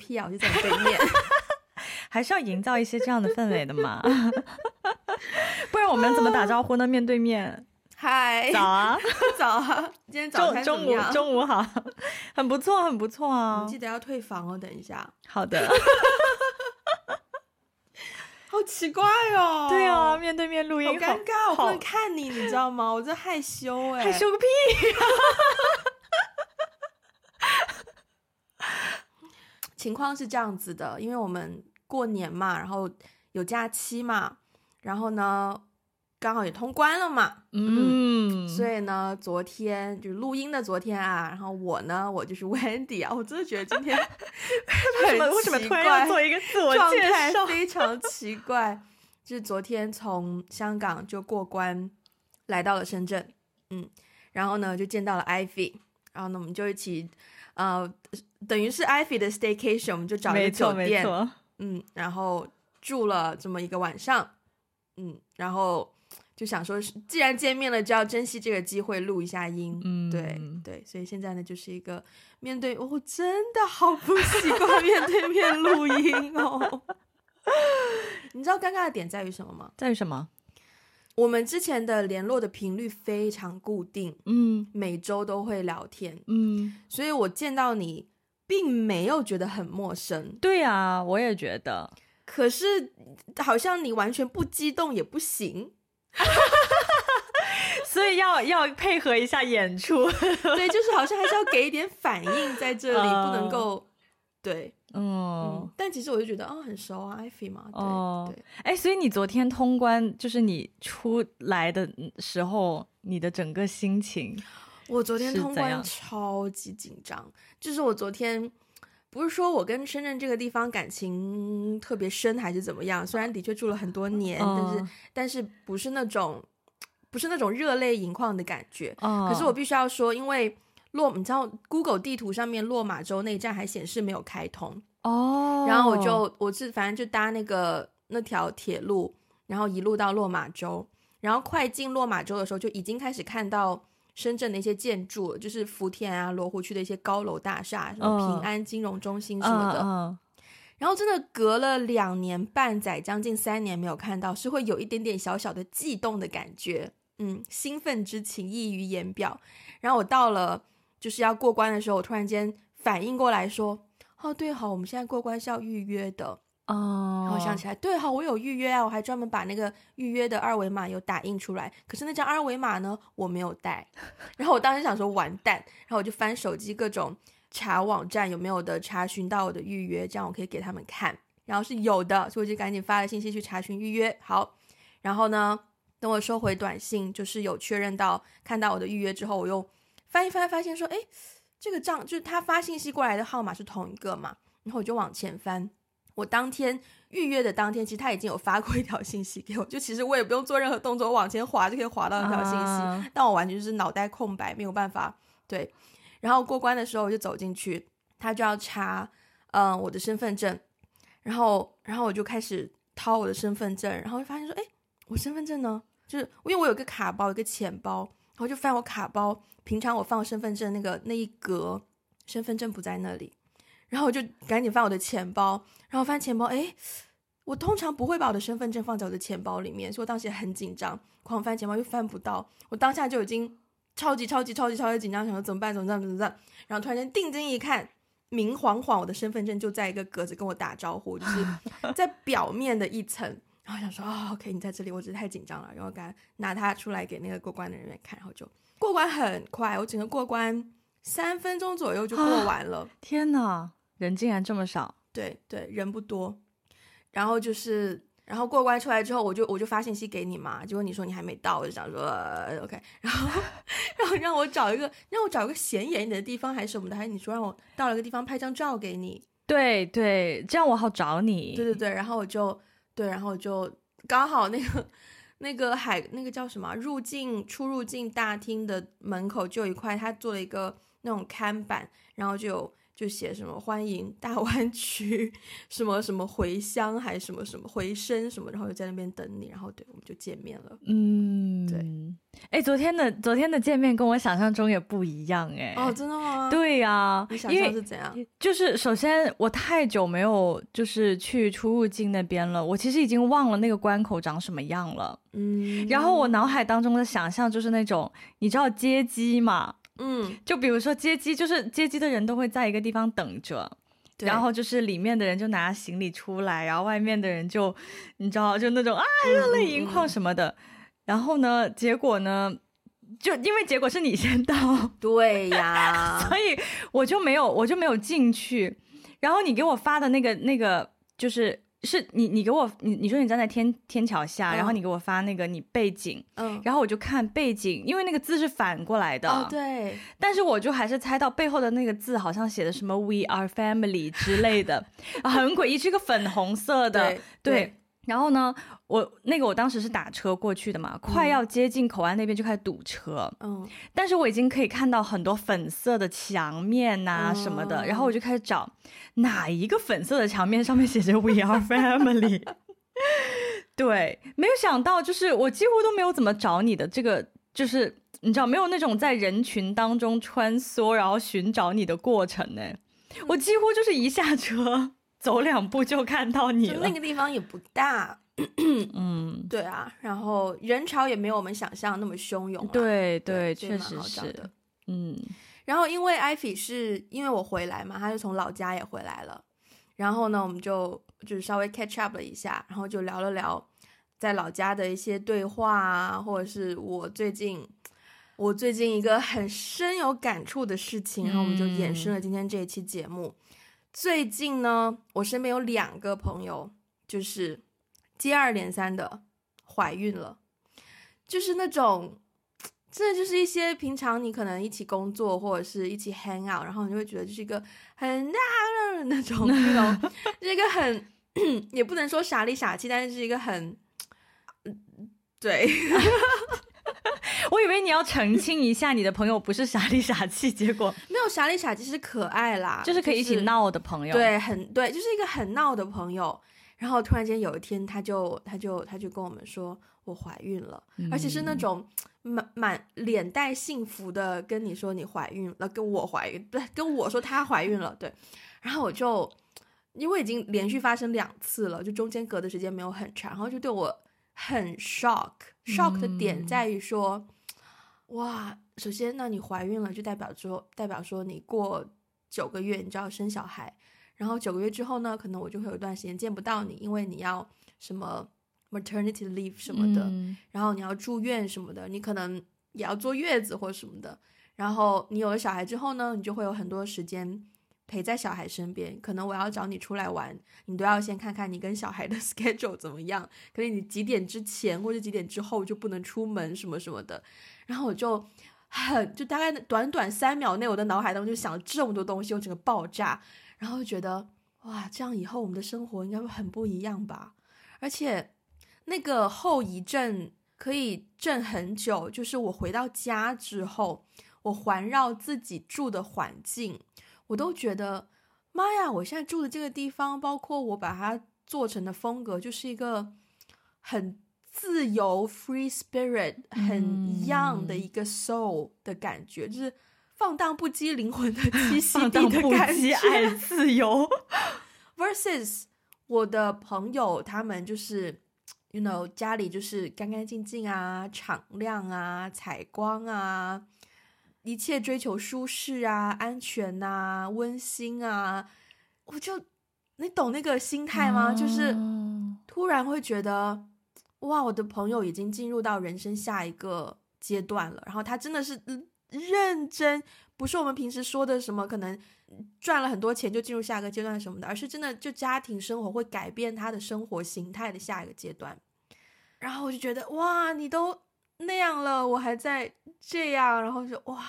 屁啊，我就在你对面，还是要营造一些这样的氛围的嘛，不然我们怎么打招呼呢？面对面，嗨，早啊，早啊，今天早餐中午中午好，很不错，很不错啊，记得要退房哦，等一下，好的。好奇怪哦！对啊，面对面录音，好尴尬，我不能看你，你知道吗？我这害羞哎，害羞个屁！情况是这样子的，因为我们过年嘛，然后有假期嘛，然后呢。刚好也通关了嘛，嗯，嗯，所以呢，昨天就是录音的昨天啊，然后我呢，我就是 Wendy 啊，我真的觉得今天 为什么为什么突然要做一个自我介绍？非常奇怪，就是昨天从香港就过关来到了深圳，嗯，然后呢就见到了 Ivy，然后呢我们就一起，呃，等于是 Ivy 的 staycation，我们就找了一个酒店，嗯，然后住了这么一个晚上，嗯，然后。就想说，既然见面了，就要珍惜这个机会录一下音。嗯，对对，所以现在呢，就是一个面对，我、哦、真的好不习惯面对面录音哦。你知道尴尬的点在于什么吗？在于什么？我们之前的联络的频率非常固定，嗯，每周都会聊天，嗯，所以我见到你并没有觉得很陌生。对啊，我也觉得。可是好像你完全不激动也不行。所以要要配合一下演出，对，就是好像还是要给一点反应在这里，呃、不能够对，嗯，嗯，但其实我就觉得哦，很熟啊，艾菲嘛，对、呃、对，哎，所以你昨天通关，就是你出来的时候，你的整个心情，我昨天通关超级紧张，就是我昨天。不是说我跟深圳这个地方感情特别深还是怎么样？虽然的确住了很多年，但是但是不是那种不是那种热泪盈眶的感觉。可是我必须要说，因为落你知道 Google 地图上面落马洲那一站还显示没有开通哦，然后我就我是反正就搭那个那条铁路，然后一路到落马洲，然后快进落马洲的时候就已经开始看到。深圳的一些建筑，就是福田啊、罗湖区的一些高楼大厦，什么平安金融中心什么的。Uh, uh, uh. 然后真的隔了两年半载，将近三年没有看到，是会有一点点小小的悸动的感觉，嗯，兴奋之情溢于言表。然后我到了就是要过关的时候，我突然间反应过来说：“哦，对，好，我们现在过关是要预约的。”哦，然后想起来，对，好，我有预约啊，我还专门把那个预约的二维码有打印出来。可是那张二维码呢，我没有带。然后我当时想说完蛋，然后我就翻手机各种查网站有没有的查询到我的预约，这样我可以给他们看。然后是有的，所以我就赶紧发了信息去查询预约。好，然后呢，等我收回短信，就是有确认到看到我的预约之后，我又翻一翻，发现说，哎，这个账就是他发信息过来的号码是同一个嘛？然后我就往前翻。我当天预约的当天，其实他已经有发过一条信息给我，就其实我也不用做任何动作，我往前滑就可以滑到那条信息，uh... 但我完全就是脑袋空白，没有办法对。然后过关的时候，我就走进去，他就要查嗯我的身份证，然后然后我就开始掏我的身份证，然后就发现说，哎，我身份证呢？就是因为我有个卡包，有个钱包，然然后就翻我卡包，平常我放身份证那个那一格，身份证不在那里。然后我就赶紧翻我的钱包，然后翻钱包，哎，我通常不会把我的身份证放在我的钱包里面，所以我当时也很紧张，狂翻钱包又翻不到，我当下就已经超级超级超级超级紧张，想说怎么办？怎么办？怎么办？然后突然间定睛一看，明晃晃我的身份证就在一个格子跟我打招呼，就是 在表面的一层，然后想说啊、哦，OK，你在这里，我只是太紧张了，然后赶拿它出来给那个过关的人员看，然后就过关很快，我整个过关三分钟左右就过完了，天哪！人竟然这么少，对对，人不多。然后就是，然后过关出来之后，我就我就发信息给你嘛，结果你说你还没到，我就想说、呃、OK，然后 然后让我找一个让我找一个显眼一点的地方还是什么的，还是你说让我到了个地方拍张照给你，对对，这样我好找你。对对对，然后我就对，然后就刚好那个那个海那个叫什么入境出入境大厅的门口就有一块，他做了一个那种看板，然后就有。就写什么欢迎大湾区，什么什么回乡，还什么什么回声什么，然后就在那边等你，然后对，我们就见面了。嗯，对。哎，昨天的昨天的见面跟我想象中也不一样哎。哦，真的吗？对呀、啊，你想象是怎样？就是首先我太久没有就是去出入境那边了，我其实已经忘了那个关口长什么样了。嗯。然后我脑海当中的想象就是那种，你知道接机吗？嗯，就比如说接机，就是接机的人都会在一个地方等着，然后就是里面的人就拿行李出来，然后外面的人就，你知道，就那种啊热泪盈眶什么的。嗯嗯嗯，然后呢，结果呢，就因为结果是你先到，对呀，所以我就没有，我就没有进去。然后你给我发的那个那个就是。是你，你给我，你你说你站在天天桥下，嗯，然后你给我发那个你背景，嗯，然后我就看背景，因为那个字是反过来的，哦，对，但是我就还是猜到背后的那个字好像写的什么 “We are family” 之类的，很诡异，是一个粉红色的，对。对对。然后呢，我那个我当时是打车过去的嘛，快要接近口岸那边就开始堵车，嗯，但是我已经可以看到很多粉色的墙面啊什么的，嗯，然后我就开始找哪一个粉色的墙面上面写着 We are family，对，没有想到就是我几乎都没有怎么找你的这个，就是你知道没有那种在人群当中穿梭然后寻找你的过程呢，我几乎就是一下车。走两步就看到你了，就那个地方也不大，嗯，对啊，然后人潮也没有我们想象那么汹涌，对对，确实是，嗯，然后因为艾菲是因为我回来嘛，他就从老家也回来了，然后呢，我们就就是稍微 catch up 了一下，然后就聊了聊在老家的一些对话啊，或者是我最近我最近一个很深有感触的事情，然后我们就衍生了今天这一期节目。嗯最近呢，我身边有两个朋友，就是接二连三的怀孕了，就是那种，真的就是一些平常你可能一起工作或者是一起 hang out，然后你就会觉得就是一个很大的那种那种，是一个很也不能说傻里傻气，但是是一个很，对。我以为你要澄清一下，你的朋友不是傻里傻气，结果 没有傻里傻气，是可爱啦，就是可以一起闹的朋友，就是、对，很对，就是一个很闹的朋友。然后突然间有一天，他就他就他就跟我们说，我怀孕了，嗯、而且是那种满满脸带幸福的跟你说你怀孕了，跟我怀孕，对，跟我说她怀孕了，对。然后我就因为已经连续发生两次了，就中间隔的时间没有很长，然后就对我。很 shock，shock 的点在于说、嗯，哇，首先，那你怀孕了，就代表说，代表说你过九个月，你就要生小孩，然后九个月之后呢，可能我就会有一段时间见不到你，因为你要什么 maternity leave 什么的、嗯，然后你要住院什么的，你可能也要坐月子或什么的，然后你有了小孩之后呢，你就会有很多时间。陪在小孩身边，可能我要找你出来玩，你都要先看看你跟小孩的 schedule 怎么样。可能你几点之前或者几点之后就不能出门什么什么的。然后我就很就大概短短三秒内，我的脑海当中就想了这么多东西，我整个爆炸。然后就觉得哇，这样以后我们的生活应该会很不一样吧？而且那个后遗症可以震很久，就是我回到家之后，我环绕自己住的环境。我都觉得，妈呀！我现在住的这个地方，包括我把它做成的风格，就是一个很自由、free spirit、很 young 的一个 soul 的感觉，嗯、就是放荡不羁灵魂的栖息地的感觉，爱自由。versus 我的朋友，他们就是，you know，家里就是干干净净啊，敞亮啊，采光啊。一切追求舒适啊、安全啊、温馨啊，我就你懂那个心态吗？Oh. 就是突然会觉得，哇，我的朋友已经进入到人生下一个阶段了。然后他真的是认真，不是我们平时说的什么可能赚了很多钱就进入下一个阶段什么的，而是真的就家庭生活会改变他的生活形态的下一个阶段。然后我就觉得，哇，你都。那样了，我还在这样，然后就哇，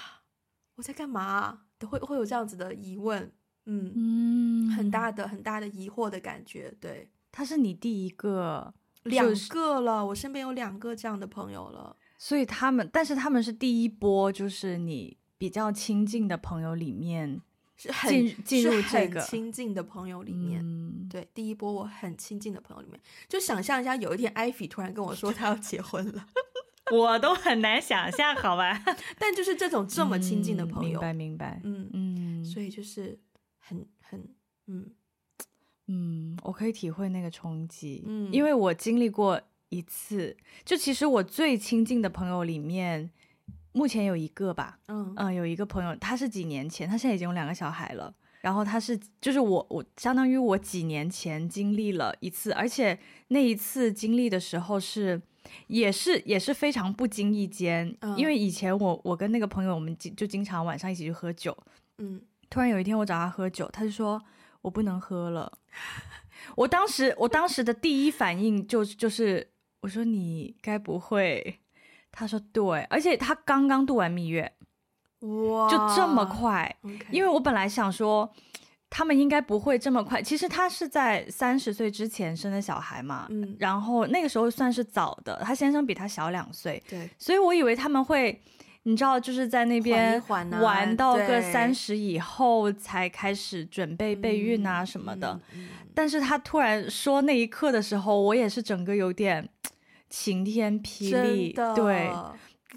我在干嘛？都会会有这样子的疑问，嗯嗯，很大的很大的疑惑的感觉。对，他是你第一个，两个了，我身边有两个这样的朋友了，所以他们，但是他们是第一波，就是你比较亲近的朋友里面是很进进入这个亲近的朋友里面。嗯、对，第一波我很亲近的朋友里面，就想象一下，有一天艾菲突然跟我说她要结婚了，我都很难想象，好吧？但就是这种这么亲近的朋友，嗯、明白明白，嗯嗯，所以就是很很嗯。嗯，我可以体会那个冲击，嗯，因为我经历过一次，就其实我最亲近的朋友里面。目前有一个吧，嗯嗯，有一个朋友，他是几年前，他现在已经有两个小孩了。然后他是，就是我，我相当于我几年前经历了一次，而且那一次经历的时候是，也是也是非常不经意间，嗯、因为以前我我跟那个朋友，我们就就经常晚上一起去喝酒，嗯，突然有一天我找他喝酒，他就说我不能喝了。我当时我当时的第一反应就就是我说你该不会。他说对，而且他刚刚度完蜜月，哇，就这么快。Okay. 因为我本来想说，他们应该不会这么快。其实他是在三十岁之前生的小孩嘛，嗯，然后那个时候算是早的。他先生比他小两岁，对，所以我以为他们会，你知道，就是在那边玩到个三十以后才开始准备备孕啊什么的。嗯嗯嗯、但是他突然说那一刻的时候，我也是整个有点。晴天霹雳，对，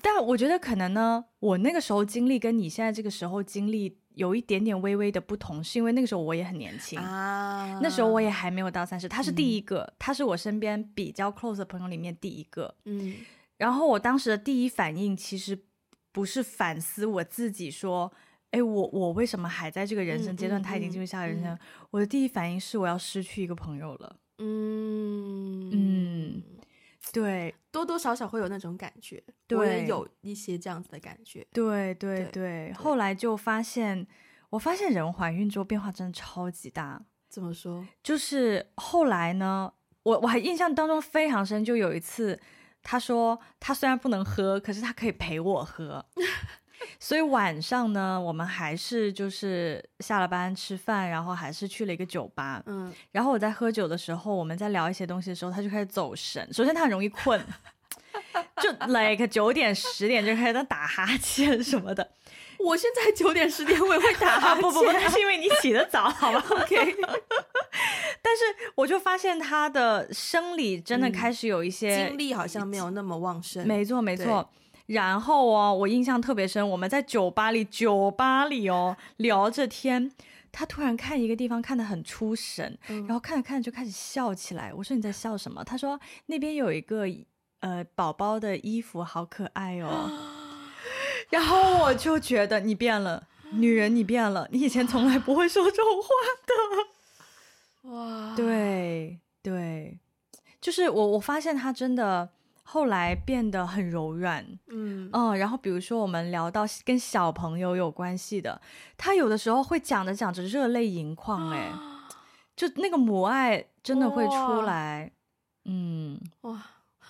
但我觉得可能呢，我那个时候经历跟你现在这个时候经历有一点点微微的不同，是因为那个时候我也很年轻啊，那时候我也还没有到三十，他是第一个，嗯、他是我身边比较 close 的朋友里面第一个，嗯，然后我当时的第一反应其实不是反思我自己，说，哎，我我为什么还在这个人生阶段？嗯、他已经进入下个人生，嗯、我的第一反应是我要失去一个朋友了，嗯。嗯。嗯对，多多少少会有那种感觉，对我也有一些这样子的感觉。对对对，对后来就发现，我发现人怀孕之后变化真的超级大。怎么说？就是后来呢，我我还印象当中非常深，就有一次，他说他虽然不能喝，可是他可以陪我喝。所以晚上呢，我们还是就是下了班吃饭，然后还是去了一个酒吧。嗯，然后我在喝酒的时候，我们在聊一些东西的时候，他就开始走神。首先他很容易困，就 like 九点十点就开始在打哈欠什么的。我现在九点十点我也会打哈欠，不不不，那是因为你起得早，好吧？OK。但是我就发现他的生理真的开始有一些、嗯、精力好像没有那么旺盛。没错没错。然后哦，我印象特别深，我们在酒吧里，酒吧里哦，聊着天，他突然看一个地方看得很出神，嗯、然后看着看着就开始笑起来。我说你在笑什么？他说那边有一个呃宝宝的衣服，好可爱哦。然后我就觉得你变了，女人你变了，你以前从来不会说这种话的。哇，对对，就是我我发现他真的。后来变得很柔软，嗯嗯，然后比如说我们聊到跟小朋友有关系的，他有的时候会讲着讲着热泪盈眶，哎，就那个母爱真的会出来，嗯，哇，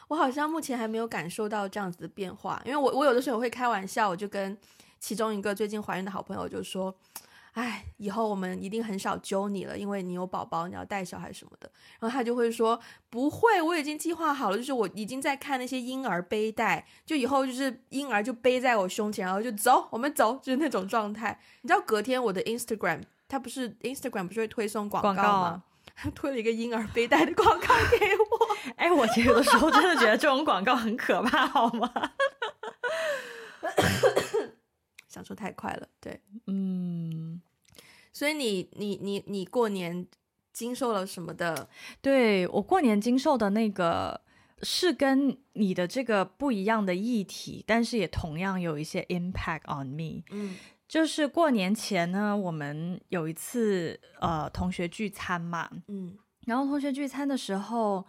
我好像目前还没有感受到这样子的变化，因为我我有的时候会开玩笑，我就跟其中一个最近怀孕的好朋友就说。哎，以后我们一定很少揪你了，因为你有宝宝，你要带小孩什么的。然后他就会说不会，我已经计划好了，就是我已经在看那些婴儿背带，就以后就是婴儿就背在我胸前，然后就走，我们走，就是那种状态。你知道隔天我的 Instagram，他不是 Instagram 不是会推送广告吗？广告他推了一个婴儿背带的广告给我。哎，我其实有的时候真的觉得这种广告很可怕，好吗？享受太快了，对，嗯，所以你你你你过年经受了什么的？对，我过年经受的那个是跟你的这个不一样的议题，但是也同样有一些 impact on me。嗯，就是过年前呢，我们有一次呃同学聚餐嘛，嗯，然后同学聚餐的时候。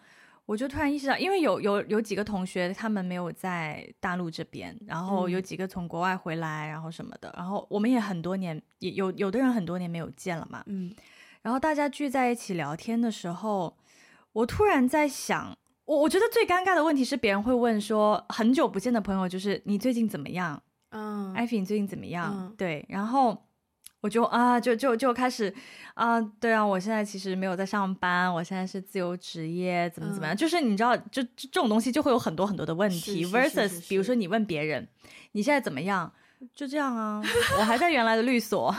我就突然意识到，因为有有有几个同学他们没有在大陆这边，然后有几个从国外回来，然后什么的，然后我们也很多年，也有有的人很多年没有见了嘛，嗯，然后大家聚在一起聊天的时候，我突然在想，我我觉得最尴尬的问题是别人会问说，很久不见的朋友就是你最近怎么样？嗯，艾菲你最近怎么样？嗯，对，然后。我就啊，就就就开始啊，对啊，我现在其实没有在上班，我现在是自由职业，怎么怎么样？嗯、就是你知道，就这种东西就会有很多很多的问题。versus，比如说你问别人，你现在怎么样？就这样啊，我还在原来的律所。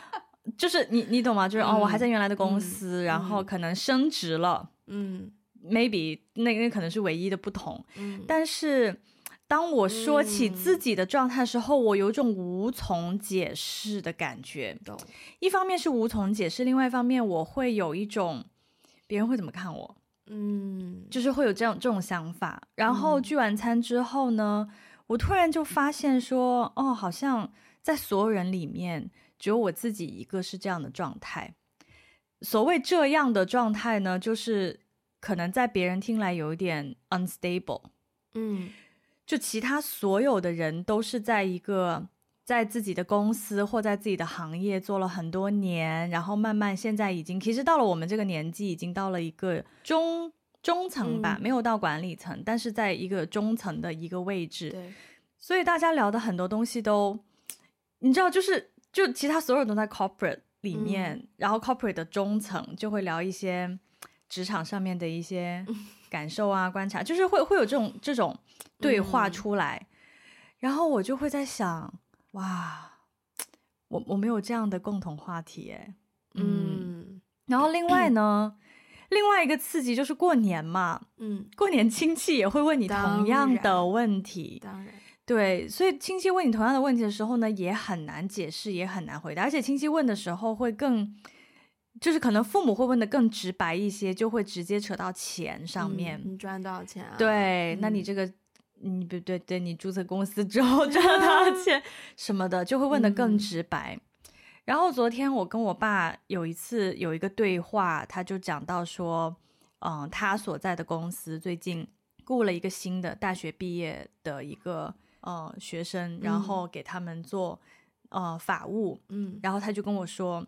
就是你你懂吗？就是、嗯、哦，我还在原来的公司，嗯、然后可能升职了，嗯，maybe 那那可能是唯一的不同，嗯，但是当我说起自己的状态的时候，嗯、我有种无从解释的感觉，一方面是无从解释，另外一方面我会有一种别人会怎么看我，嗯，就是会有这样这种想法。然后聚完餐之后呢，我突然就发现说，哦，好像在所有人里面。只有我自己一个是这样的状态。所谓这样的状态呢，就是可能在别人听来有一点 unstable。嗯，就其他所有的人都是在一个在自己的公司或在自己的行业做了很多年，然后慢慢现在已经其实到了我们这个年纪，已经到了一个中中层吧，嗯，没有到管理层，但是在一个中层的一个位置。对，所以大家聊的很多东西都，你知道，就是。就其他所有人都在 corporate 里面，嗯、然后 corporate 的中层就会聊一些职场上面的一些感受啊、观察，就是会会有这种这种对话出来，嗯、然后我就会在想，哇，我我没有这样的共同话题哎，嗯，嗯然后另外呢，另外一个刺激就是过年嘛，嗯，过年亲戚也会问你同样的问题，当然。当然对，所以亲戚问你同样的问题的时候呢，也很难解释，也很难回答。而且亲戚问的时候会更，就是可能父母会问的更直白一些，就会直接扯到钱上面。嗯、你赚多少钱啊？对，嗯、那你这个，你不对对，你注册公司之后 赚多少钱什么的，就会问的更直白。嗯、然后昨天我跟我爸有一次有一个对话，他就讲到说，嗯，他所在的公司最近雇了一个新的大学毕业的一个。呃，学生，然后给他们做、嗯、呃法务，嗯，然后他就跟我说，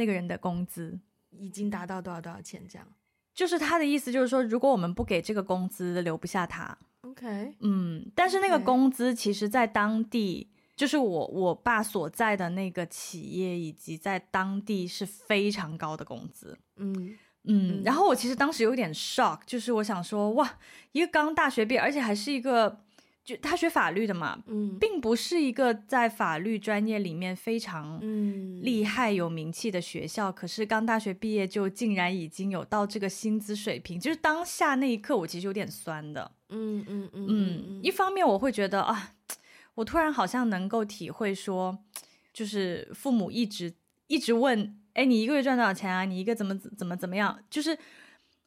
那个人的工资已经达到多少多少钱，这样，就是他的意思，就是说，如果我们不给这个工资，留不下他。OK，嗯，但是那个工资，其实在当地.就是我我爸所在的那个企业，以及在当地是非常高的工资。嗯嗯，嗯，然后我其实当时有点 shock，就是我想说，哇，一个刚大学毕业，而且还是一个。就他学法律的嘛，嗯，并不是一个在法律专业里面非常厉害有名气的学校，嗯、可是刚大学毕业就竟然已经有到这个薪资水平，就是当下那一刻我其实有点酸的，嗯嗯嗯嗯，一方面我会觉得啊，我突然好像能够体会说，就是父母一直一直问，哎，你一个月赚多少钱啊？你一个怎么怎么怎么样？就是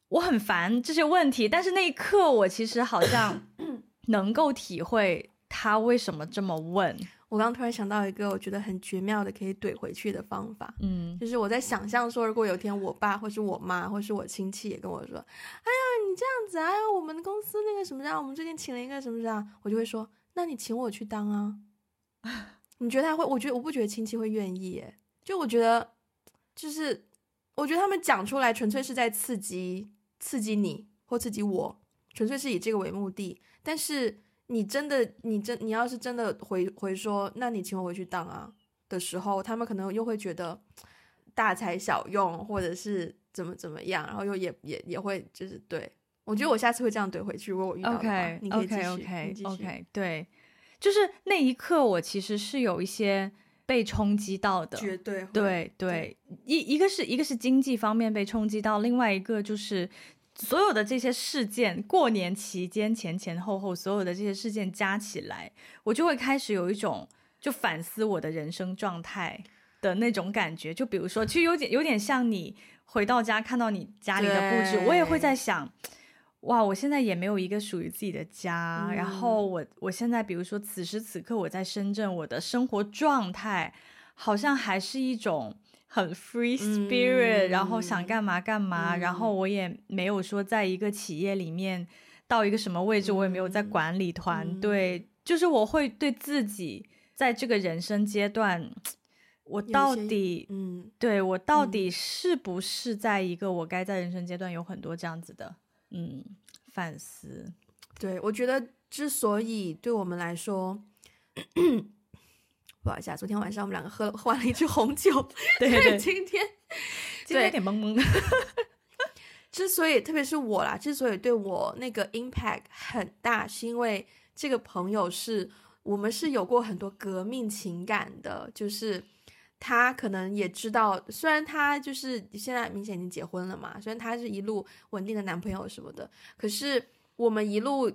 我很烦这些问题，但是那一刻我其实好像。能够体会他为什么这么问。我刚突然想到一个我觉得很绝妙的可以怼回去的方法，嗯，就是我在想象说，如果有一天我爸或是我妈或是我亲戚也跟我说，哎呀，你这样子，哎呀，我们公司那个什么啥，我们最近请了一个什么啥，我就会说，那你请我去当啊？你觉得他会？我觉得我不觉得亲戚会愿意，哎，就我觉得，就是我觉得他们讲出来纯粹是在刺激刺激你或刺激我，纯粹是以这个为目的。但是你真的，你真你要是真的回回说，那你请我回去当啊的时候，他们可能又会觉得大材小用，或者是怎么怎么样，然后又也也也会就是对，我觉得我下次会这样怼回去，如果我遇到的话，okay, 你可以继续，OK OK OK，对，就是那一刻我其实是有一些被冲击到的，绝对对对，一一个是一个是经济方面被冲击到，另外一个就是。所有的这些事件，过年期间前前后后，所有的这些事件加起来，我就会开始有一种就反思我的人生状态的那种感觉。就比如说，其实有点有点像你回到家看到你家里的布置，我也会在想，哇，我现在也没有一个属于自己的家。嗯、然后我我现在比如说此时此刻我在深圳，我的生活状态好像还是一种。很 free spirit，、嗯、然后想干嘛干嘛，嗯、然后我也没有说在一个企业里面到一个什么位置，嗯、我也没有在管理团队，嗯、就是我会对自己在这个人生阶段，我到底，嗯，对我到底是不是在一个我该在人生阶段有很多这样子的，嗯，反思。对，我觉得之所以对我们来说。不好意思啊，昨天晚上我们两个喝了喝完了一支红酒，对，对，对，今天今天有点懵懵的。之所以特别是我啦，之所以对我那个 impact 很大，是因为这个朋友是我们是有过很多革命情感的，就是。他可能也知道，虽然他就是现在明显已经结婚了嘛，虽然他是一路稳定的男朋友什么的，可是我们一路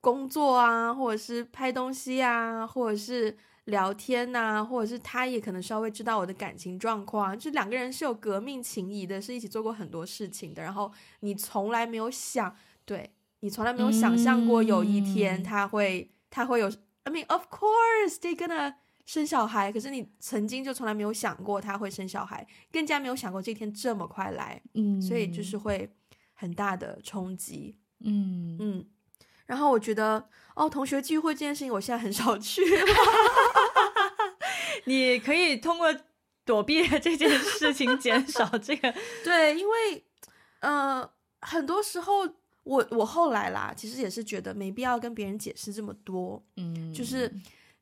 工作啊，或者是拍东西啊，或者是聊天呐、啊，或者是他也可能稍微知道我的感情状况，就两个人是有革命情谊的，是一起做过很多事情的。然后你从来没有想，对，你从来没有想象过有一天他会，嗯、他会有，I mean of course they gonna。生小孩，可是你曾经就从来没有想过他会生小孩，更加没有想过这天这么快来，嗯，所以就是会很大的冲击，嗯嗯。然后我觉得，哦，同学聚会这件事情，我现在很少去。你可以通过躲避这件事情减少这个，对，因为呃，很多时候我我后来啦，其实也是觉得没必要跟别人解释这么多，嗯，就是。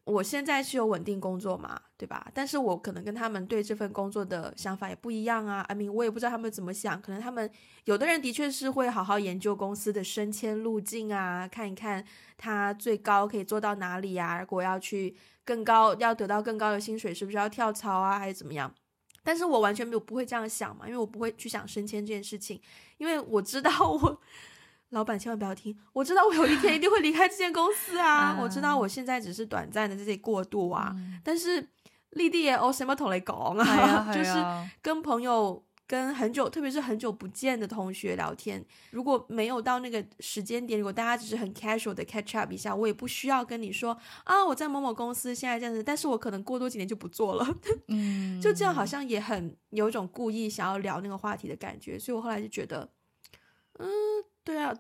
我现在是有稳定工作嘛，对吧？但是我可能跟他们对这份工作的想法也不一样啊。I mean，我也不知道他们怎么想。可能他们有的人的确是会好好研究公司的升迁路径啊，看一看他最高可以做到哪里啊。如果要去更高，要得到更高的薪水，是不是要跳槽啊，还是怎么样？但是我完全没有不会这样想嘛，因为我不会去想升迁这件事情，因为我知道我。老板千万不要听，我知道我有一天一定会离开这间公司啊！我知道我现在只是短暂的在这里过渡啊，嗯、但是立地也哦什么同来讲啊，就是跟朋友、跟很久，特别是很久不见的同学聊天，如果没有到那个时间点，如果大家只是很 casual 的 catch up 一下，我也不需要跟你说啊，我在某某公司现在这样子，但是我可能过多几年就不做了，嗯，就这样好像也很有一种故意想要聊那个话题的感觉，所以我后来就觉得，嗯。对啊，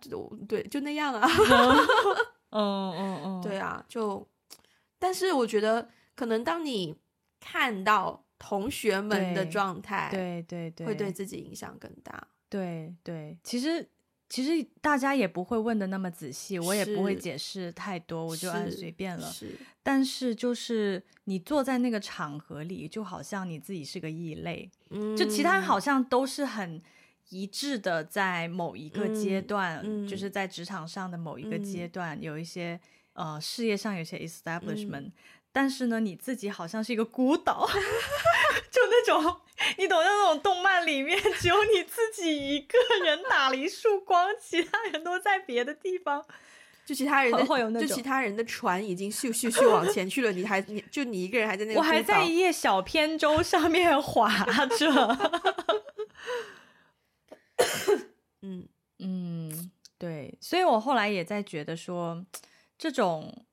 对，就那样啊。嗯嗯嗯，对啊，就，但是我觉得，可能当你看到同学们的状态，对对对，会对自己影响更大。对对，其实其实大家也不会问的那么仔细，我也不会解释太多，我就按随便了。是，但是就是你坐在那个场合里，就好像你自己是个异类，嗯，就其他人好像都是很。一致的，在某一个阶段，就是在职场上的某一个阶段，嗯、有一些呃事业上有些 establishment，、嗯、但是呢，你自己好像是一个孤岛，就那种你懂那种动漫里面只有你自己一个人打了一束光，其他人都在别的地方，就其他人的就其他人的船已经咻咻咻往前去了，你还你就你一个人还在那个，我还在一。叶小扁舟上面划着。嗯嗯，对，所以我后来也在觉得说，这种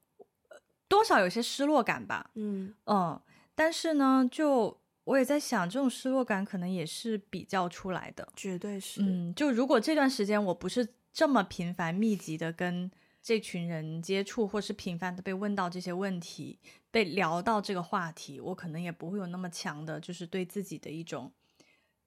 多少有些失落感吧。嗯嗯，但是呢，就我也在想，这种失落感可能也是比较出来的，绝对是。嗯，就如果这段时间我不是这么频繁密集的跟这群人接触，或是频繁的被问到这些问题，被聊到这个话题，我可能也不会有那么强的，就是对自己的一种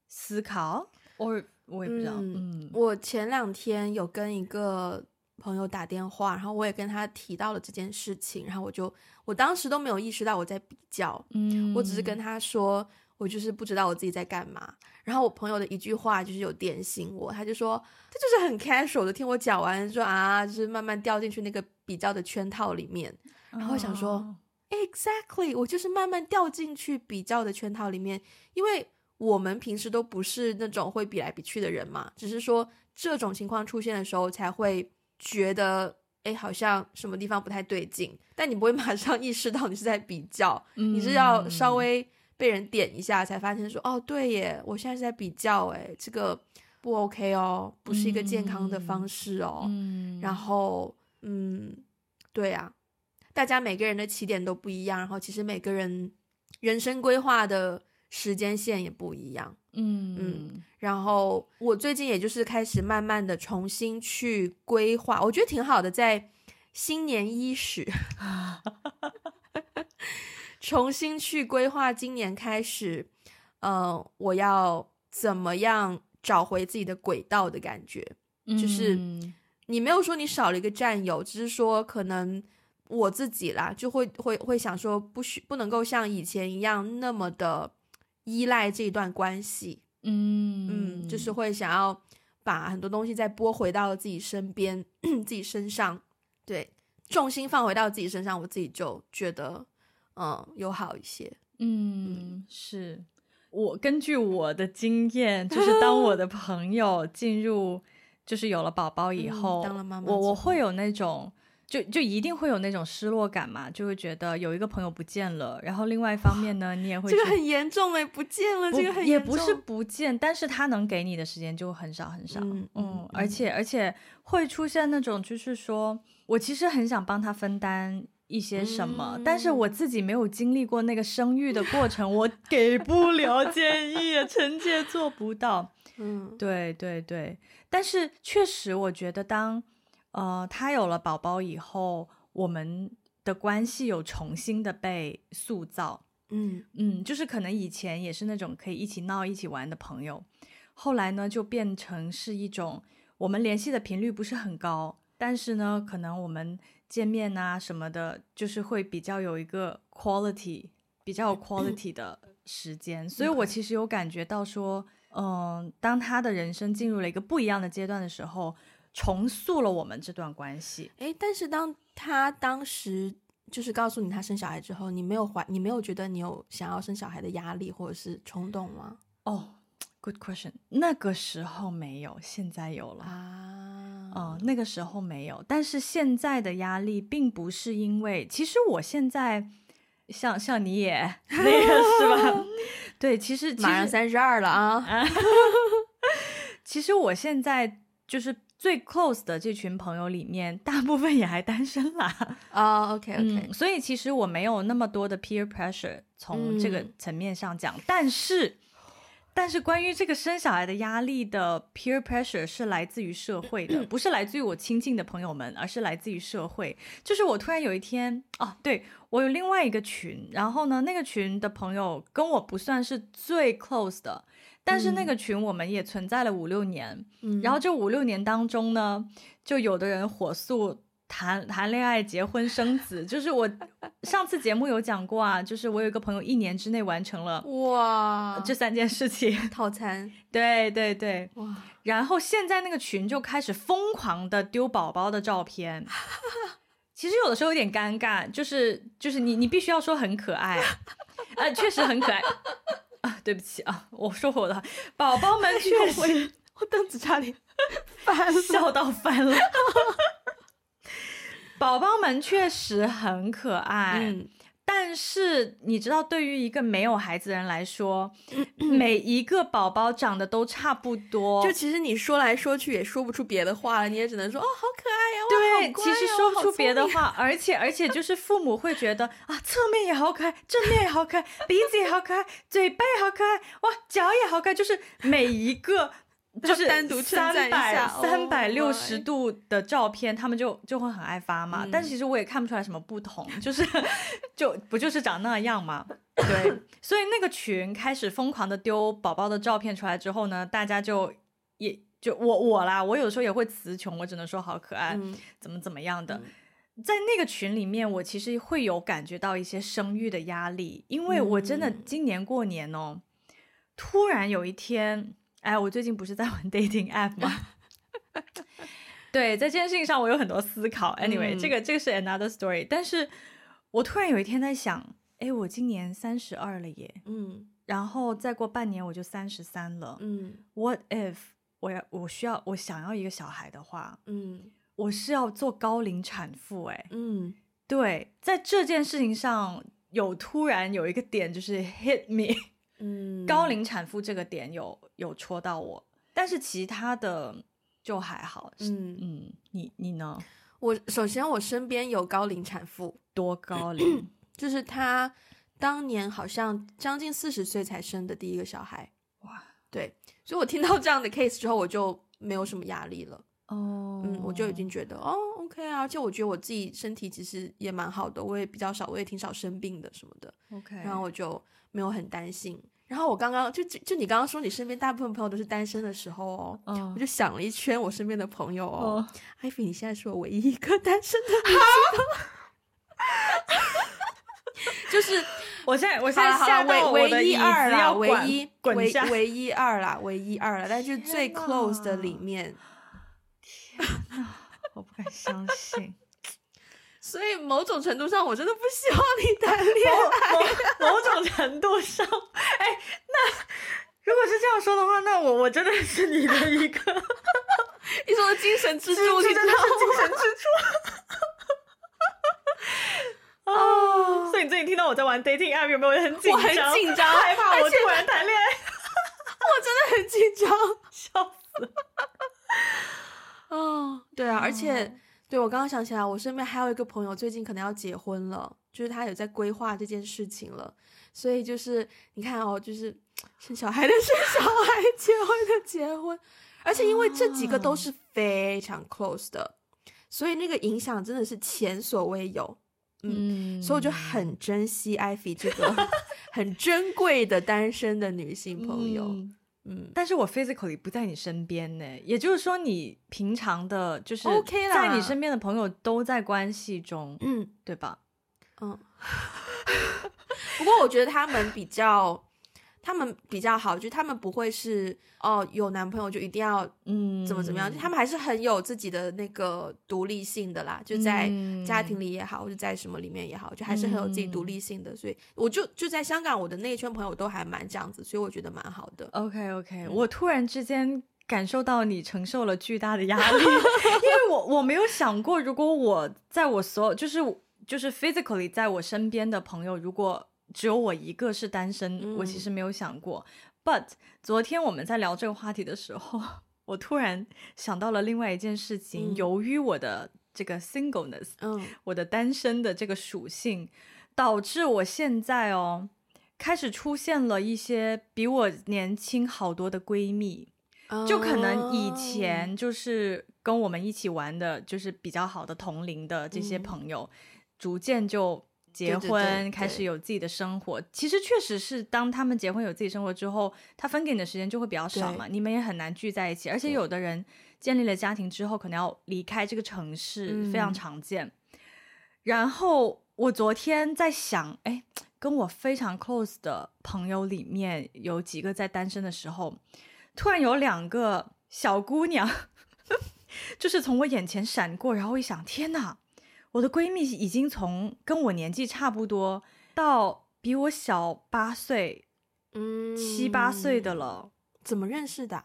思考，或。我也不知道。嗯，我前两天有跟一个朋友打电话，然后我也跟他提到了这件事情，然后我就我当时都没有意识到我在比较，嗯，我只是跟他说，我就是不知道我自己在干嘛。然后我朋友的一句话就是有点醒我，他就说他就是很 casual 的听我讲完，说啊，就是慢慢掉进去那个比较的圈套里面。然后我想说，哦，exactly，我就是慢慢掉进去比较的圈套里面，因为。我们平时都不是那种会比来比去的人嘛，只是说这种情况出现的时候才会觉得，哎，好像什么地方不太对劲。但你不会马上意识到你是在比较，嗯、你是要稍微被人点一下才发现说，哦，对耶，我现在是在比较，哎，这个不 OK 哦，不是一个健康的方式哦。嗯、然后，嗯，对呀、啊，大家每个人的起点都不一样，然后其实每个人人生规划的。时间线也不一样，嗯嗯，然后我最近也就是开始慢慢的重新去规划，我觉得挺好的，在新年伊始，重新去规划今年开始，呃，我要怎么样找回自己的轨道的感觉，嗯、就是你没有说你少了一个战友，只是说可能我自己啦，就会会会想说不许不能够像以前一样那么的。依赖这一段关系，嗯嗯，就是会想要把很多东西再拨回到自己身边、自己身上，对，重心放回到自己身上，我自己就觉得，嗯，有好一些。嗯，是我根据我的经验，就是当我的 朋友进入，就是有了宝宝以后，嗯、当了妈妈，我我会有那种。就就一定会有那种失落感嘛，就会觉得有一个朋友不见了，然后另外一方面呢，你也会这个很严重哎，不见了，这个很严重，也不是不见，但是他能给你的时间就很少很少，嗯，嗯，嗯，而且而且会出现那种就是说我其实很想帮他分担一些什么，嗯，但是我自己没有经历过那个生育的过程，我 给不了建议，臣妾做不到，嗯，对对对，但是确实我觉得当。呃，他有了宝宝以后，我们的关系有重新的被塑造。嗯嗯，就是可能以前也是那种可以一起闹、一起玩的朋友，后来呢就变成是一种我们联系的频率不是很高，但是呢，可能我们见面啊什么的，就是会比较有一个 quality，比较有 quality 的时间。所以我其实有感觉到说，嗯、呃，当他的人生进入了一个不一样的阶段的时候。重塑了我们这段关系。诶，但是当他当时就是告诉你他生小孩之后，你没有怀，你没有觉得你有想要生小孩的压力或者是冲动吗？哦、oh，good question。那个时候没有，现在有了啊。嗯，那个时候没有，但是现在的压力并不是因为，其实我现在像像你也 那个是吧？对，其实，其实马上三十二了啊。其实我现在就是。最 close 的这群朋友里面，大部分也还单身啦。哦、oh，OK OK，嗯，所以其实我没有那么多的 peer pressure，从这个层面上讲。嗯、但是，但是关于这个生小孩的压力的 peer pressure 是来自于社会的，不是来自于我亲近的朋友们，而是来自于社会。就是我突然有一天，哦，对，我有另外一个群，然后呢，那个群的朋友跟我不算是最 close 的。但是那个群我们也存在了五六年，嗯，然后这五六年当中呢，就有的人火速谈谈恋爱、结婚、生子，就是我上次节目有讲过啊，就是我有一个朋友一年之内完成了哇这三件事情套餐，对对对哇，然后现在那个群就开始疯狂的丢宝宝的照片，其实有的时候有点尴尬，就是就是你你必须要说很可爱，呃，确实很可爱。啊，对不起啊，我说我的宝宝们 确实，我凳子差点 翻了，笑到翻了。宝宝们确实很可爱。嗯但是你知道，对于一个没有孩子的人来说，每一个宝宝长得都差不多。就其实你说来说去也说不出别的话了，你也只能说哦，好可爱呀，对，哇，其实说不出别的话，而且而且就是父母会觉得啊，侧面也好可爱，正面也好可爱，鼻子也好可爱，嘴巴也好可爱，哇，脚也好可爱，就是每一个。就是单独三百三百六十度的照片，他们就就会很爱发嘛。嗯、但是其实我也看不出来什么不同，就是就不就是长那样嘛。对，所以那个群开始疯狂的丢宝宝的照片出来之后呢，大家就也就我我啦，我有时候也会词穷，我只能说好可爱，嗯、怎么怎么样的。在那个群里面，我其实会有感觉到一些生育的压力，因为我真的今年过年哦，突然有一天。哎，我最近不是在玩 dating app 吗？对，在这件事情上我有很多思考。Anyway，、嗯、这个这个是 another story。但是我突然有一天在想，哎，我今年三十二了耶，嗯，然后再过半年我就三十三了，嗯，What if 我要我需要我想要一个小孩的话，嗯，我是要做高龄产妇，哎，嗯，对，在这件事情上有突然有一个点就是 hit me。嗯，高龄产妇这个点有有戳到我，但是其他的就还好。嗯嗯，你你呢？我首先我身边有高龄产妇，多高龄？就是她当年好像将近四十岁才生的第一个小孩。哇，对，所以我听到这样的 case 之后，我就没有什么压力了。哦，嗯，我就已经觉得哦，OK 啊，而且我觉得我自己身体其实也蛮好的，我也比较少，我也挺少生病的什么的。OK，然后我就没有很担心。然后我刚刚就就就你刚刚说你身边大部分朋友都是单身的时候哦，oh. 我就想了一圈我身边的朋友哦，艾菲，你现在是我唯一一个单身的女就是 我现在我现在吓到我的椅子要滚，唯一滚下，唯一二啦，唯一二啦，但是最 close 的里面，天哪，我不敢相信。所以某种程度上，我真的不希望你谈 恋爱。某某种程度上，哎、欸，那如果是这样说的话，那我我真的是你的一个，你说的精神支柱，你真的是精神支柱。啊、哦！所以你最近听到我在玩 dating app 有没有很紧张？我很紧张，害怕我突然谈恋爱。我真的很紧张，笑死了。哦，对啊，而且对我刚刚想起来，我身边还有一个朋友，最近可能要结婚了，就是他有在规划这件事情了。所以就是你看哦，就是生小孩的生小孩，结婚的结婚，而且因为这几个都是非常 close 的，所以那个影响真的是前所未有。嗯，所以我就很珍惜艾菲这个 很珍贵的单身的女性朋友。嗯，嗯，但是我 physically 不在你身边呢，也就是说，你平常的，就是在你身边的朋友都在关系中，嗯，对吧？嗯。不过我觉得他们比较。他们比较好，就他们不会是哦，有男朋友就一定要嗯怎么怎么样，嗯、他们还是很有自己的那个独立性的啦，就在家庭里也好，嗯、或者在什么里面也好，就还是很有自己独立性的。嗯、所以我就就在香港，我的那一圈朋友都还蛮这样子，所以我觉得蛮好的。OK OK，、嗯、我突然之间感受到你承受了巨大的压力，因为我我没有想过，如果我在我所有就是就是 physically 在我身边的朋友，如果。只有我一个是单身，嗯、我其实没有想过。But 昨天我们在聊这个话题的时候，我突然想到了另外一件事情。嗯、由于我的这个 singleness，嗯，我的单身的这个属性，导致我现在哦，开始出现了一些比我年轻好多的闺蜜。哦、就可能以前就是跟我们一起玩的，就是比较好的同龄的这些朋友，嗯、逐渐就。结婚开始有自己的生活，其实确实是当他们结婚有自己生活之后，他分给你的时间就会比较少嘛，你们也很难聚在一起。而且有的人建立了家庭之后，可能要离开这个城市，非常常见。然后我昨天在想，哎，跟我非常 close 的朋友里面有几个在单身的时候，突然有两个小姑娘，就是从我眼前闪过，然后一想，天哪！我的闺蜜已经从跟我年纪差不多到比我小八岁，嗯，七八岁的了。怎么认识的？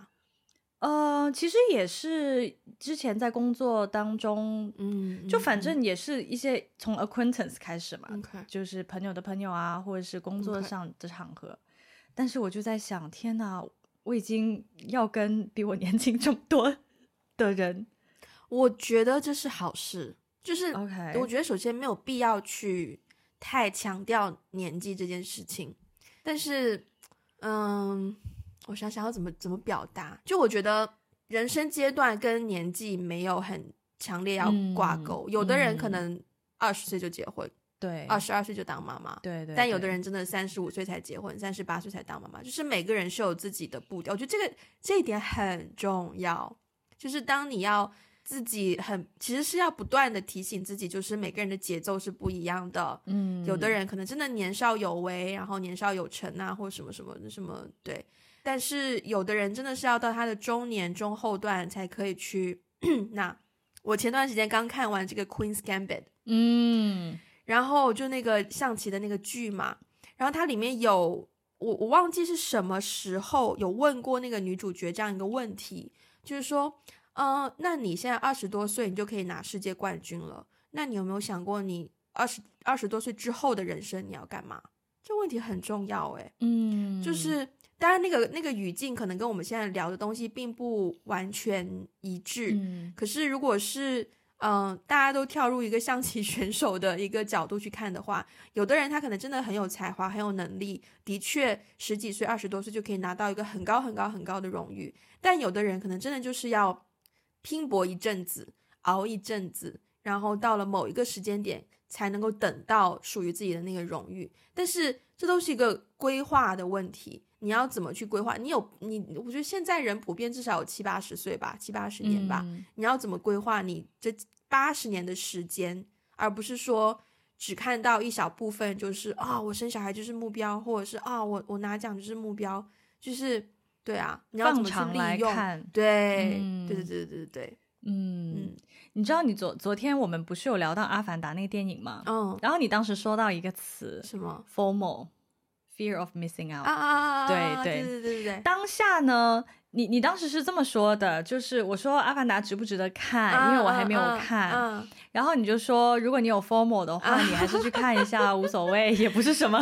呃，其实也是之前在工作当中，嗯，就反正也是一些从 acquaintance 开始嘛，Okay. 就是朋友的朋友啊，或者是工作上的场合。Okay. 但是我就在想，天哪，我已经要跟比我年轻这么多的人，我觉得这是好事。就是.我觉得首先没有必要去太强调年纪这件事情，但是，嗯，我想想要怎么怎么表达，就我觉得人生阶段跟年纪没有很强烈要挂钩，嗯、有的人可能二十岁就结婚，对、嗯，二十二岁就当妈妈，对，对对，但有的人真的三十五岁才结婚，三十八岁才当妈妈，就是每个人是有自己的步调，我觉得这个这一点很重要，就是当你要。自己很其实是要不断的提醒自己，就是每个人的节奏是不一样的。嗯，有的人可能真的年少有为，然后年少有成啊，或什么什么什么对。但是有的人真的是要到他的中年中后段才可以去。那我前段时间刚看完这个 Queen's Gambit，嗯，然后就那个象棋的那个剧嘛，然后它里面有我我忘记是什么时候有问过那个女主角这样一个问题，就是说。嗯、呃，那你现在二十多岁，你就可以拿世界冠军了。那你有没有想过，你二十二十多岁之后的人生你要干嘛？这问题很重要，诶。嗯，就是当然那个那个语境可能跟我们现在聊的东西并不完全一致。嗯，可是如果是嗯、呃，大家都跳入一个象棋 选手的一个角度去看的话，有的人他可能真的很有才华，很有能力，的确十几岁、二十多岁就可以拿到一个很高很高很高的荣誉。但有的人可能真的就是要。拼搏一阵子，熬一阵子，然后到了某一个时间点，才能够等到属于自己的那个荣誉。但是这都是一个规划的问题，你要怎么去规划？你有你，我觉得现在人普遍至少有七八十岁吧，七八十年吧。嗯、你要怎么规划你这八十年的时间，而不是说只看到一小部分，就是啊、哦，我生小孩就是目标，或者是啊、哦，我我拿奖就是目标，就是。对啊，你要怎么去利用？对，嗯、对对对对对对，嗯，嗯你知道你昨昨天我们不是有聊到《阿凡达》那个电影吗？嗯，然后你当时说到一个词，什么？FOMO，Fear of Missing Out。啊啊啊啊！对对对对对对。当下呢，你你当时是这么说的，就是我说《阿凡达》值不值得看，啊、因为我还没有看。啊啊、然后你就说，如果你有 formal 的话，啊、你还是去看一下，无所谓，也不是什么，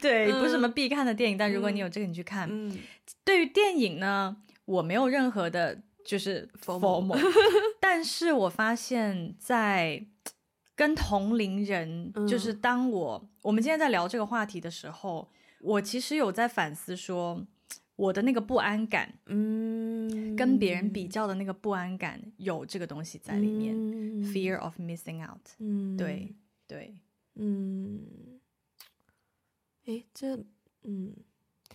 对，嗯、不是什么必看的电影。但如果你有这个，你去看。嗯。对于电影呢，我没有任何的。就是 formal，但是我发现，在跟同龄人，嗯、就是当我我们今天在聊这个话题的时候，我其实有在反思说，我的那个不安感，嗯，跟别人比较的那个不安感，有这个东西在里面、嗯、，fear of missing out，嗯，对对，嗯，诶，这，嗯。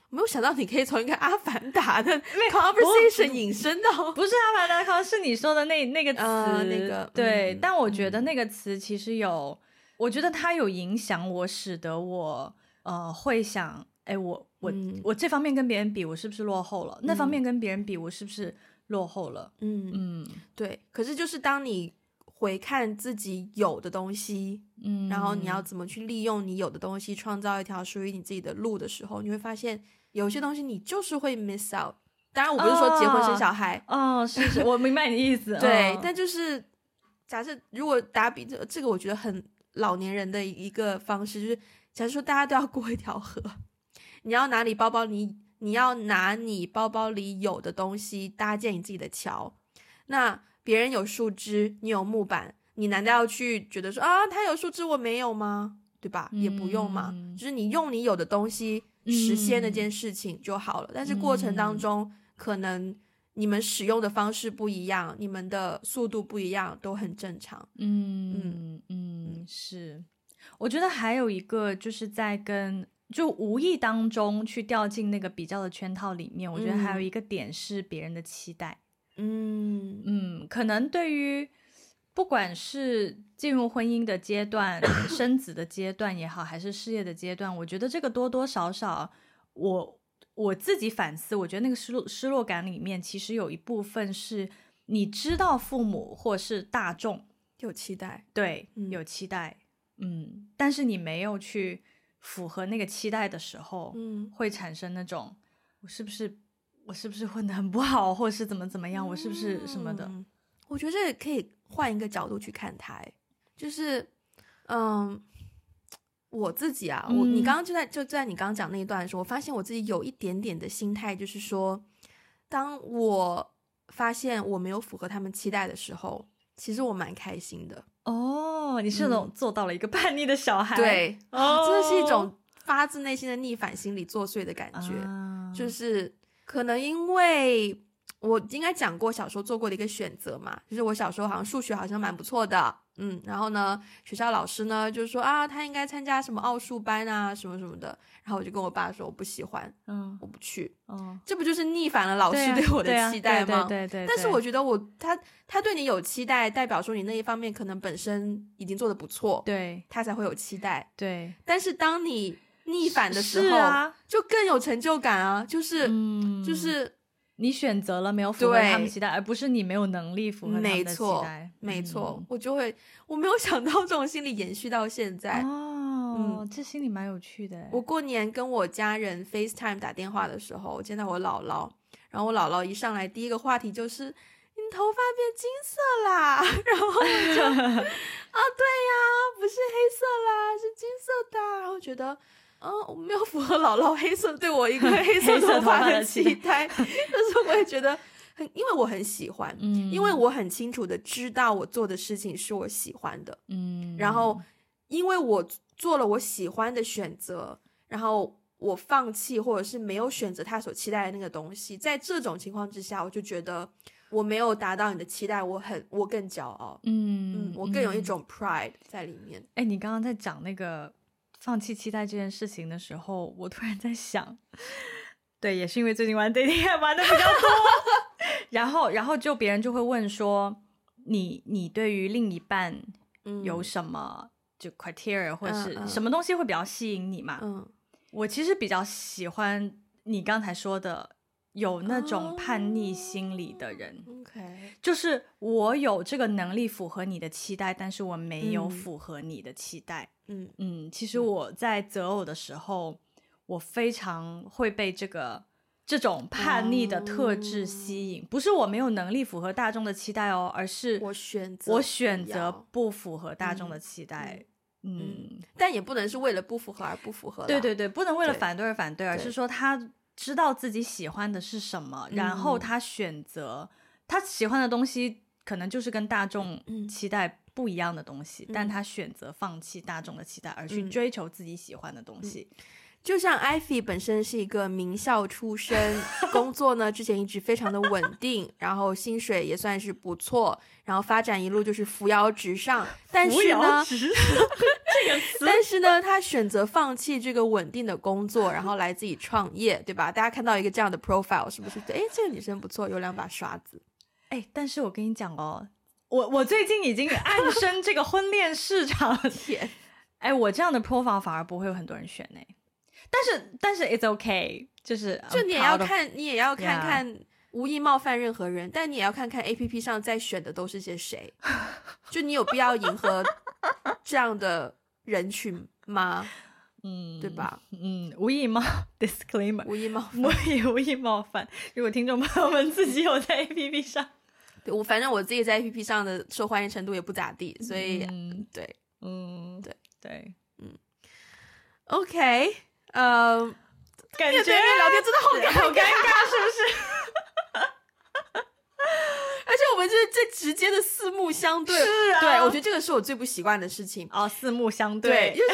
没有想到你可以从一个阿凡达的 conversation 引申到不是阿凡达，可能是你说的那那个词，呃、那个对。嗯、但我觉得那个词其实有，嗯、我觉得它有影响我，使得我呃会想，哎，我我、嗯、我这方面跟别人比，我是不是落后了？嗯、那方面跟别人比，我是不是落后了？嗯嗯，对。可是就是当你回看自己有的东西，嗯，然后你要怎么去利用你有的东西，创造一条属于你自己的路的时候，你会发现。有些东西你就是会 miss out，当然我不是说结婚生小孩，哦，哦，是是，我明白你的意思，对，哦、但就是假设如果打比这这个，我觉得很老年人的一个方式，就是假设说大家都要过一条河，你要拿你包包里，你要拿你包包里有的东西搭建你自己的桥，那别人有树枝，你有木板，你难道要去觉得说啊，他有树枝我没有吗？对吧？也不用嘛，嗯、就是你用你有的东西。实现那件事情就好了，嗯、但是过程当中、嗯、可能你们使用的方式不一样，你们的速度不一样，都很正常。嗯嗯嗯，是。我觉得还有一个就是在跟就无意当中去掉进那个比较的圈套里面，我觉得还有一个点是别人的期待。嗯嗯，可能对于。不管是进入婚姻的阶段、生子的阶段也好，还是事业的阶段，我觉得这个多多少少，我我自己反思，我觉得那个失落失落感里面，其实有一部分是你知道父母或是大众有期待，对，嗯、有期待，嗯，但是你没有去符合那个期待的时候，嗯，会产生那种我是不是我是不是混得很不好，或是怎么怎么样，我是不是什么的？嗯、我觉得这可以。换一个角度去看他，就是，嗯，我自己啊，我你刚刚就在就在你刚刚讲那一段的时候，我发现我自己有一点点的心态，就是说，当我发现我没有符合他们期待的时候，其实我蛮开心的。哦，你是那种做到了一个叛逆的小孩，嗯、对，哦，这是一种发自内心的逆反心理作祟的感觉，啊、就是可能因为。我应该讲过小时候做过的一个选择嘛，就是我小时候好像数学好像蛮不错的，嗯，然后呢，学校老师呢就是说啊，他应该参加什么奥数班啊，什么什么的，然后我就跟我爸说我不喜欢，嗯，我不去，嗯，这不就是逆反了老师对我的期待吗？对对。但是我觉得我他他对你有期待，代表说你那一方面可能本身已经做的不错，对，他才会有期待，对。但是当你逆反的时候，啊、就更有成就感啊，就是，嗯、就是。你选择了没有符合他们期待，而不是你没有能力符合他们的期待。没错，没错，我就会，我没有想到这种心理延续到现在。哦，嗯，这心里蛮有趣的。我过年跟我家人 FaceTime 打电话的时候，我见到我姥姥，然后我姥姥一上来第一个话题就是你头发变金色啦，然后我就 啊，对呀，不是黑色啦，是金色的，然后觉得。嗯，我没有符合姥姥黑色对我一个 黑色头发的期待，但是我也觉得很，因为我很喜欢，嗯，因为我很清楚的知道我做的事情是我喜欢的，嗯，然后因为我做了我喜欢的选择，然后我放弃或者是没有选择他所期待的那个东西，在这种情况之下，我就觉得我没有达到你的期待，我很我更骄傲，嗯嗯，我更有一种 pride 在里面。哎，你刚刚在讲那个。放弃期待这件事情的时候，我突然在想，对，也是因为最近玩 dating app 玩的比较多，然后，然后就别人就会问说，你你对于另一半有什么就 criteria、嗯、或者是什么东西会比较吸引你嘛？嗯，我其实比较喜欢你刚才说的。有那种叛逆心理的人。Oh, 就是我有这个能力符合你的期待，但是我没有符合你的期待。嗯嗯，其实我在择偶的时候，我非常会被这个。这种叛逆的特质吸引，不是我没有能力符合大众的期待哦，而是我选择我选择不符合大众的期待。嗯，嗯，但也不能是为了不符合而不符合。对对对，不能为了反对而反对，而是说他知道自己喜欢的是什么，然后他选择他喜欢的东西，可能就是跟大众期待不一样的东西，但他选择放弃大众的期待，而去追求自己喜欢的东西。就像 Ivy 本身是一个名校出身，工作呢之前一直非常的稳定，然后薪水也算是不错，然后发展一路就是扶摇直上。但是呢，但是呢，他选择放弃这个稳定的工作，然后来自己创业，对吧？大家看到一个这样的 profile，是不是？哎，这个女生不错，有两把刷子。哎，但是我跟你讲哦，我我最近已经暗生这个婚恋市场天，哎，我这样的 profile 反而不会有很多人选呢。但是但是 it's okay，就是就你也要看，你也要看看，无意冒犯任何人但你也要看看 APP 上在选的都是些谁，就你有必要迎合这样的人群吗？嗯，对吧？嗯，无意冒 disclaimer，无意冒犯，我也无意冒犯。如果听众朋友们自己有在 APP 上，对我反正我自己在 APP 上的受欢迎程度也不咋地，所以、嗯、对，嗯，对对，嗯，OK。呃，感觉聊天真的好尴好尴尬，是不是？而且我们就是最直接的四目相对，是啊，对，我觉得这个是我最不习惯的事情。哦，四目相对，对就是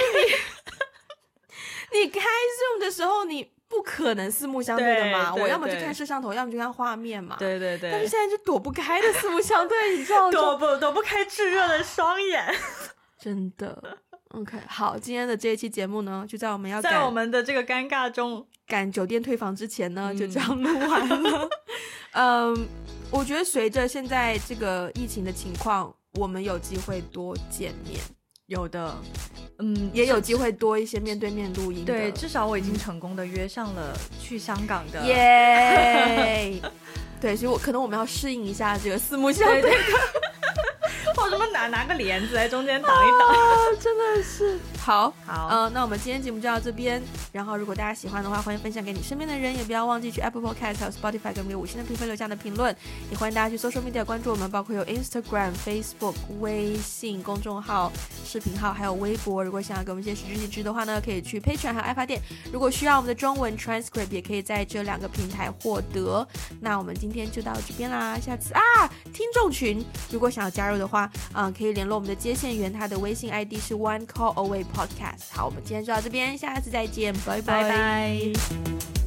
你，你开 Zoom 的时候，你不可能四目相对的嘛，我要么就看摄像头，要么就看画面嘛，对对对，但是现在就躲不开的四目相对，你知道吗？躲不躲不开炙热的双眼，真的。OK，好，今天的这一期节目呢，就在我们要在我们的这个尴尬中。赶酒店退房之前呢，嗯、就这样录完了。嗯，我觉得随着现在这个疫情的情况，我们有机会多见面，有的，嗯，也有机会多一些面对面录音。对，至少我已经成功的约上了去香港的耶。对，所以我可能我们要适应一下这个四目相对。对对或什么拿拿个帘子在中间挡一挡，啊，真的是好好。嗯、呃，那我们今天节目就到这边。然后，如果大家喜欢的话，欢迎分享给你身边的人，也不要忘记去 Apple Podcast 还有 Spotify 给我们五星的评分，留下的评论。也欢迎大家去 Social Media 关注我们，包括有 Instagram、Facebook、微信公众号、视频号，还有微博。如果想要给我们一些实质支持的话呢，可以去 Patreon 和爱发店。如果需要我们的中文 transcript，也可以在这两个平台获得。那我们今天就到这边啦，下次啊，听众群如果想要加入的话。嗯，可以联络我们的接线员，他的微信 ID 是 One Call Away Podcast。好，我们今天就到这边，下次再见，拜拜。拜拜。